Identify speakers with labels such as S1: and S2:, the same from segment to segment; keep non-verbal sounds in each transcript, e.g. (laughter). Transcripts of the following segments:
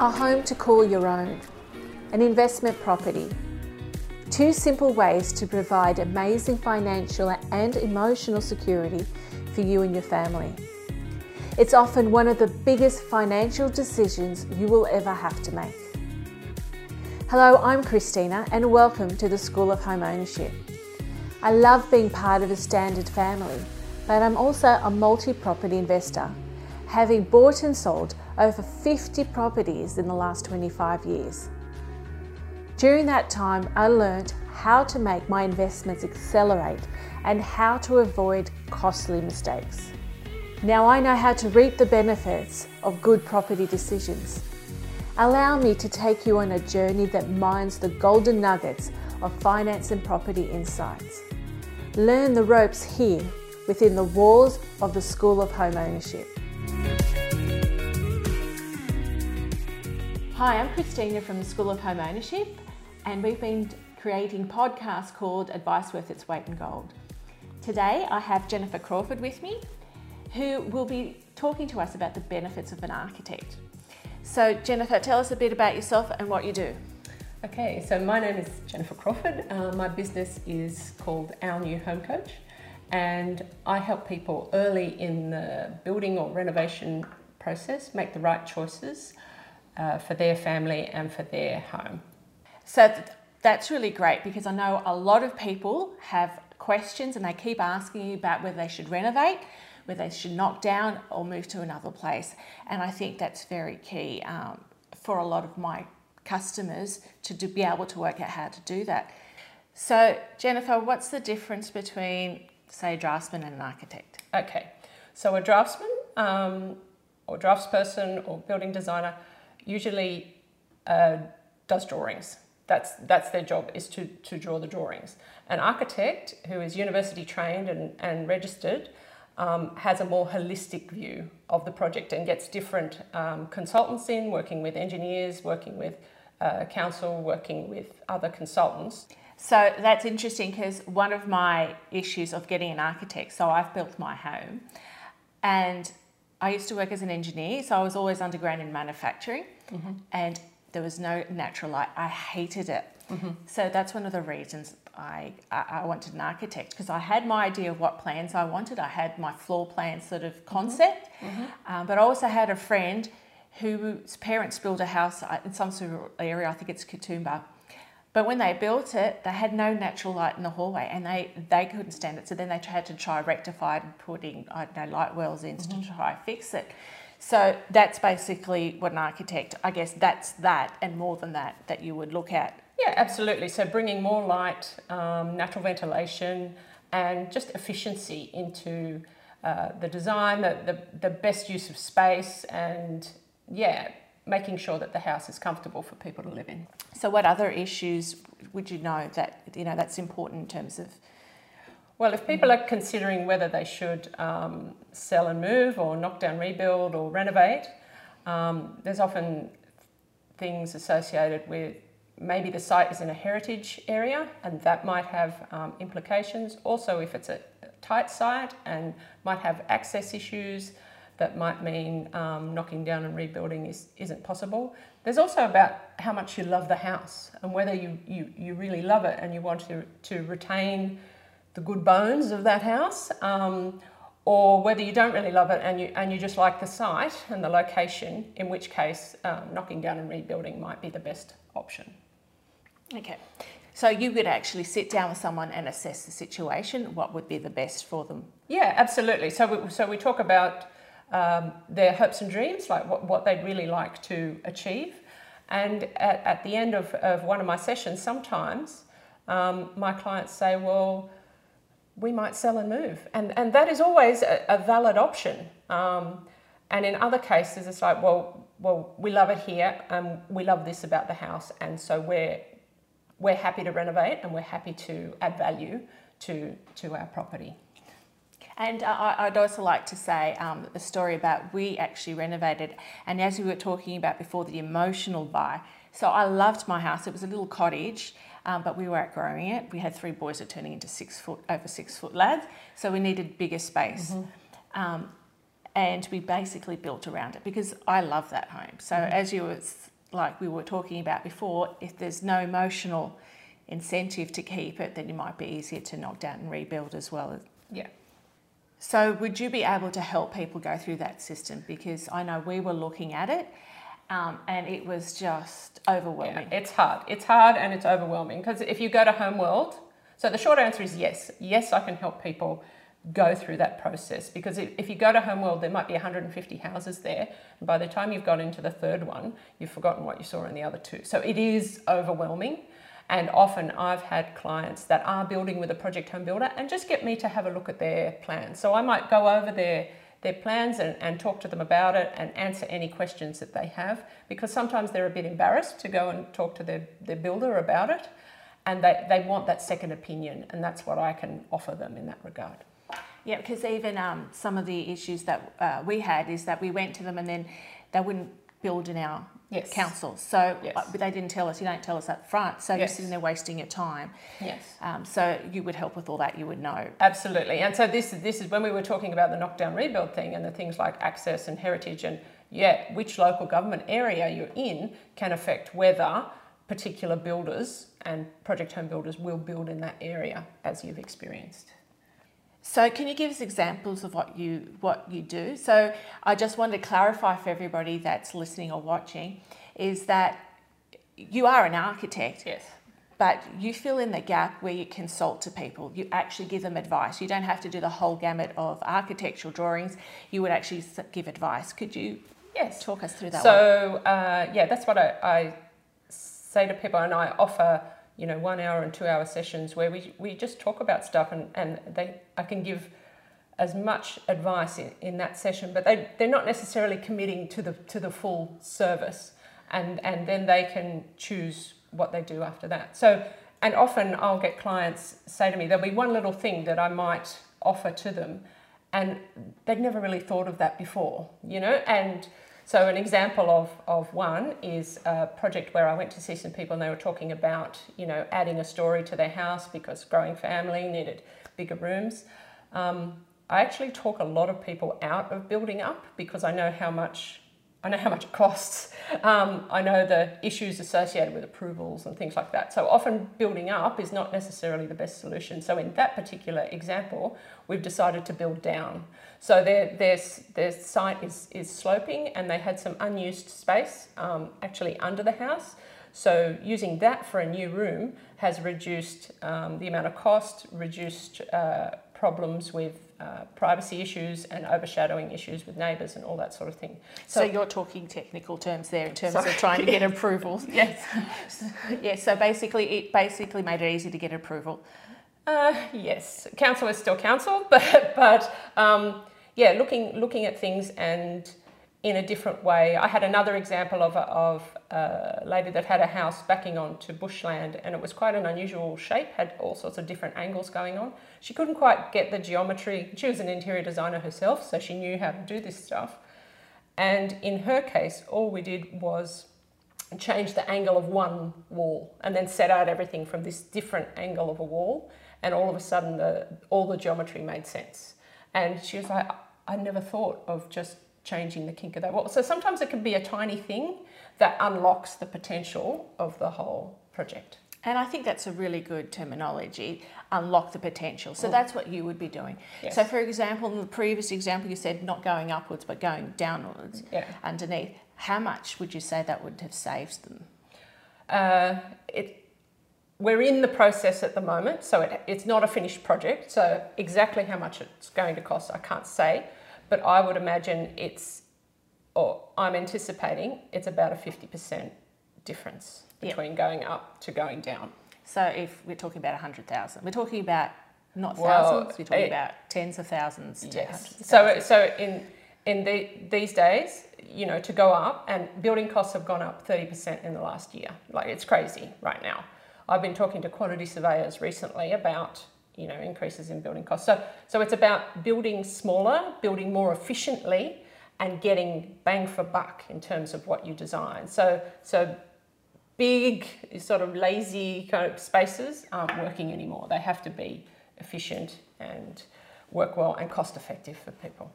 S1: A home to call your own, an investment property. Two simple ways to provide amazing financial and emotional security for you and your family. It's often one of the biggest financial decisions you will ever have to make. Hello, I'm Christina, and welcome to the School of Home Ownership. I love being part of a standard family, but I'm also a multi property investor, having bought and sold over 50 properties in the last 25 years. During that time, I learned how to make my investments accelerate and how to avoid costly mistakes. Now I know how to reap the benefits of good property decisions. Allow me to take you on a journey that mines the golden nuggets of finance and property insights. Learn the ropes here within the walls of the School of Home Ownership. Hi, I'm Christina from the School of Home Ownership, and we've been creating podcasts called Advice Worth Its Weight in Gold. Today I have Jennifer Crawford with me, who will be talking to us about the benefits of an architect. So, Jennifer, tell us a bit about yourself and what you do.
S2: Okay, so my name is Jennifer Crawford. Uh, my business is called Our New Home Coach, and I help people early in the building or renovation process make the right choices uh, for their family and for their home.
S1: So th- that's really great because I know a lot of people have questions and they keep asking you about whether they should renovate, whether they should knock down or move to another place. And I think that's very key um, for a lot of my customers to do, be able to work out how to do that. So, Jennifer, what's the difference between, say, a draftsman and an architect?
S2: Okay, so a draftsman um, or draftsperson or building designer usually uh, does drawings. That's, that's their job, is to, to draw the drawings. An architect who is university trained and, and registered um, has a more holistic view of the project and gets different um, consultants in, working with engineers, working with uh, council, working with other consultants.
S1: So that's interesting because one of my issues of getting an architect, so I've built my home and I used to work as an engineer, so I was always underground in manufacturing mm-hmm. and there was no natural light. I hated it. Mm-hmm. So that's one of the reasons I, I wanted an architect because I had my idea of what plans I wanted. I had my floor plan sort of mm-hmm. concept, mm-hmm. um, but I also had a friend whose parents built a house in some sort of area, I think it's Katoomba. But when they built it, they had no natural light in the hallway and they, they couldn't stand it. So then they had to try rectify it and putting, I don't know, light wells in mm-hmm. to try fix it. So that's basically what an architect, I guess that's that and more than that, that you would look at.
S2: Yeah, absolutely. So bringing more light, um, natural ventilation, and just efficiency into uh, the design, the, the, the best use of space, and yeah, making sure that the house is comfortable for people to live in.
S1: So, what other issues would you know that you know that's important in terms of
S2: well, if people are considering whether they should um, sell and move or knock down, rebuild or renovate, um, there's often things associated with maybe the site is in a heritage area and that might have um, implications. Also, if it's a tight site and might have access issues, that might mean um, knocking down and rebuilding is, isn't possible. There's also about how much you love the house and whether you, you, you really love it and you want to, to retain the good bones of that house, um, or whether you don't really love it and you, and you just like the site and the location, in which case um, knocking down and rebuilding might be the best option.
S1: Okay. So you could actually sit down with someone and assess the situation. What would be the best for them?
S2: Yeah, absolutely. So we, so we talk about um, their hopes and dreams, like what, what they'd really like to achieve. And at, at the end of, of one of my sessions, sometimes um, my clients say, well, we might sell and move. And, and that is always a, a valid option. Um, and in other cases, it's like, well, well, we love it here, and we love this about the house, and so we're we're happy to renovate, and we're happy to add value to to our property.
S1: And uh, I'd also like to say um, a story about we actually renovated, and as we were talking about before, the emotional buy. So I loved my house. It was a little cottage, um, but we were outgrowing it. We had three boys that turning into six foot over six foot lads, so we needed bigger space. Mm-hmm. Um, and we basically built around it because I love that home. So
S2: Mm-hmm.
S1: as you was like we were talking about before, if there's no emotional incentive to keep it, then it might be easier to knock down and rebuild as well.
S2: Yeah.
S1: So would you be able to help people go through that system? Because I know we were looking at it, um, and it was just
S2: Yeah,
S1: overwhelming.
S2: it's hard. It's hard and it's overwhelming because if you go to Homeworld, so the short answer is yes. Yes, I can help people go through that process because if, if you go to Homeworld, there might be 150 houses there, and by the time you've got into the third one, you've forgotten what you saw in the other two. So it is overwhelming. And often I've had clients that are building with a project home builder and just get me to have a look at their plans. So I might go over their their plans and, and talk to them about it and answer any questions that they have because sometimes they're a bit embarrassed to go and talk to their, their builder about it and they, they want that second opinion and that's what I can offer them in that regard.
S1: Yeah, because even um, some of the issues that uh, we had is that we went to them and then they wouldn't build in our
S2: Yes.
S1: council. So
S2: Yes.
S1: uh, but they didn't tell us. You don't tell us up front. So you're sitting there wasting your time.
S2: Yes.
S1: Um, so you would help with all that. You would know.
S2: Absolutely. And so this is this is when we were talking about the knockdown rebuild thing and the things like access and heritage and yeah, which local government area you're in can affect whether particular builders and project home builders will build in that area as you've experienced.
S1: So can you give us examples of what you what you do? So I just wanted to clarify for everybody that's listening or watching, is that you are an architect,
S2: Yes.
S1: but you fill in the gap where you consult to people. You actually give them advice. You don't have to do the whole gamut of architectural drawings. You would actually give advice. Could you
S2: Yes.
S1: talk us through that? one?
S2: So uh, yeah, that's what I, I say to people, and I offer you know one hour and two hour sessions where we, we just talk about stuff, and, and they I can give as much advice in, in that session, but they they're not necessarily committing to the to the full service, and and then they can choose what they do after that. So and often I'll get clients say to me there'll be one little thing that I might offer to them and they'd never really thought of that before, you know. And so, an example of, of one is a project where I went to see some people and they were talking about, you know, adding a story to their house because growing family needed bigger rooms. Um, I actually talk a lot of people out of building up because I know how much I know how much it costs. Um, I know the issues associated with approvals and things like that. So often building up is not necessarily the best solution. So in that particular example, we've decided to build down. So their, their, their site is, is sloping and they had some unused space um, actually under the house. So using that for a new room has reduced um, the amount of cost, reduced uh, problems with uh, privacy issues and overshadowing issues with neighbours and all that sort of thing.
S1: so, you're talking technical terms there in terms
S2: Sorry.
S1: of trying to get (laughs) approvals.
S2: Yes. (laughs)
S1: yeah. So basically, it basically made it easy to get approval.
S2: Uh, yes, council is still council, (laughs) but but um, yeah, looking looking at things and in a different way. I had another example of a, of a lady that had a house backing onto bushland, and it was quite an unusual shape. Had all sorts of different angles going on. She couldn't quite get the geometry. She was an interior designer herself, so she knew how to do this stuff. And in her case, all we did was change the angle of one wall and then set out everything from this different angle of a wall and all of a sudden the, all the geometry made sense and she was like i never thought of just changing the kink of that wall so sometimes it can be a tiny thing that unlocks the potential of the whole project
S1: And I think that's a really good terminology, unlock the potential. So that's what you would be doing.
S2: Yes.
S1: So, for example, in the previous example, you said not going upwards but going downwards
S2: yeah
S1: underneath. How much would you say that would have saved them?
S2: Uh, it, we're in the process at the moment, so it, it's not a finished project. So exactly how much it's going to cost, I can't say, but I would imagine it's, or I'm anticipating it's about a fifty percent difference
S1: Yep.
S2: between going up to going down.
S1: So, if we're talking about 100,000, we're talking about not
S2: Well,
S1: thousands, we're talking
S2: it-
S1: about tens of thousands
S2: Yes. So so in in the, these days, you know, to go up and building costs have gone up thirty percent in the last year. Like it's crazy right now. I've been talking to quantity surveyors recently about you know increases in building costs. So so it's about building smaller, building more efficiently, and getting bang for buck in terms of what you design. So so big sort of lazy kind of spaces aren't working anymore. They have to be efficient and work well and cost effective for people.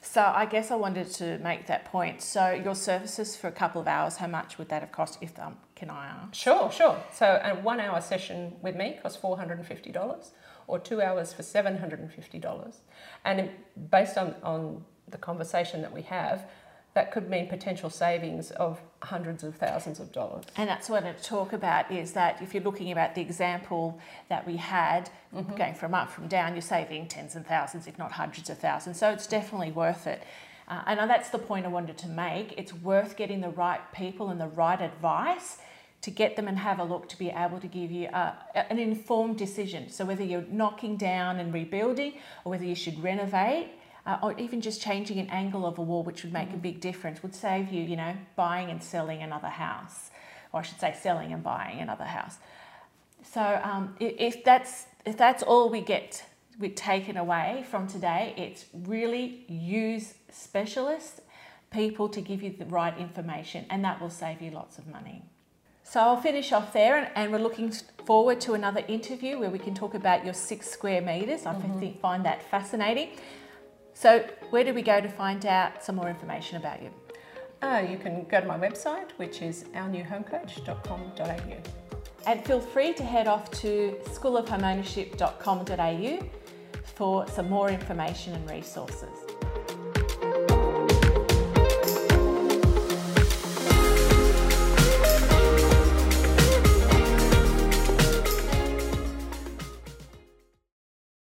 S1: So I guess I wanted to make that point. So your services for a couple of hours, how much would that have cost if um, can I ask?
S2: Sure, sure. So a one hour session with me costs $450 or two hours for $750. And based on, on the conversation that we have, that could mean potential savings of hundreds of thousands of dollars.
S1: And that's what I talk about is that if you're looking about the example that we had, mm-hmm. going from up from down, you're saving tens and thousands, if not hundreds of thousands. So it's definitely worth it. Uh, and that's the point I wanted to make. It's worth getting the right people and the right advice to get them and have a look to be able to give you a, an informed decision. So whether you're knocking down and rebuilding or whether you should renovate, uh, or even just changing an angle of a wall, which would make mm. a big difference, would save you, you know, buying and selling another house, or I should say, selling and buying another house. So um, if that's if that's all we get we taken away from today, it's really use specialists, people to give you the right information, and that will save you lots of money. So I'll finish off there, and, we're looking forward to another interview where we can talk about your six square meters. I mm-hmm. think find that fascinating. So, where do we go to find out some more information about you?
S2: Uh, you can go to my website, which is ournewhomecoach.com.au.
S1: And feel free to head off to schoolofhomeownership.com.au for some more information and resources.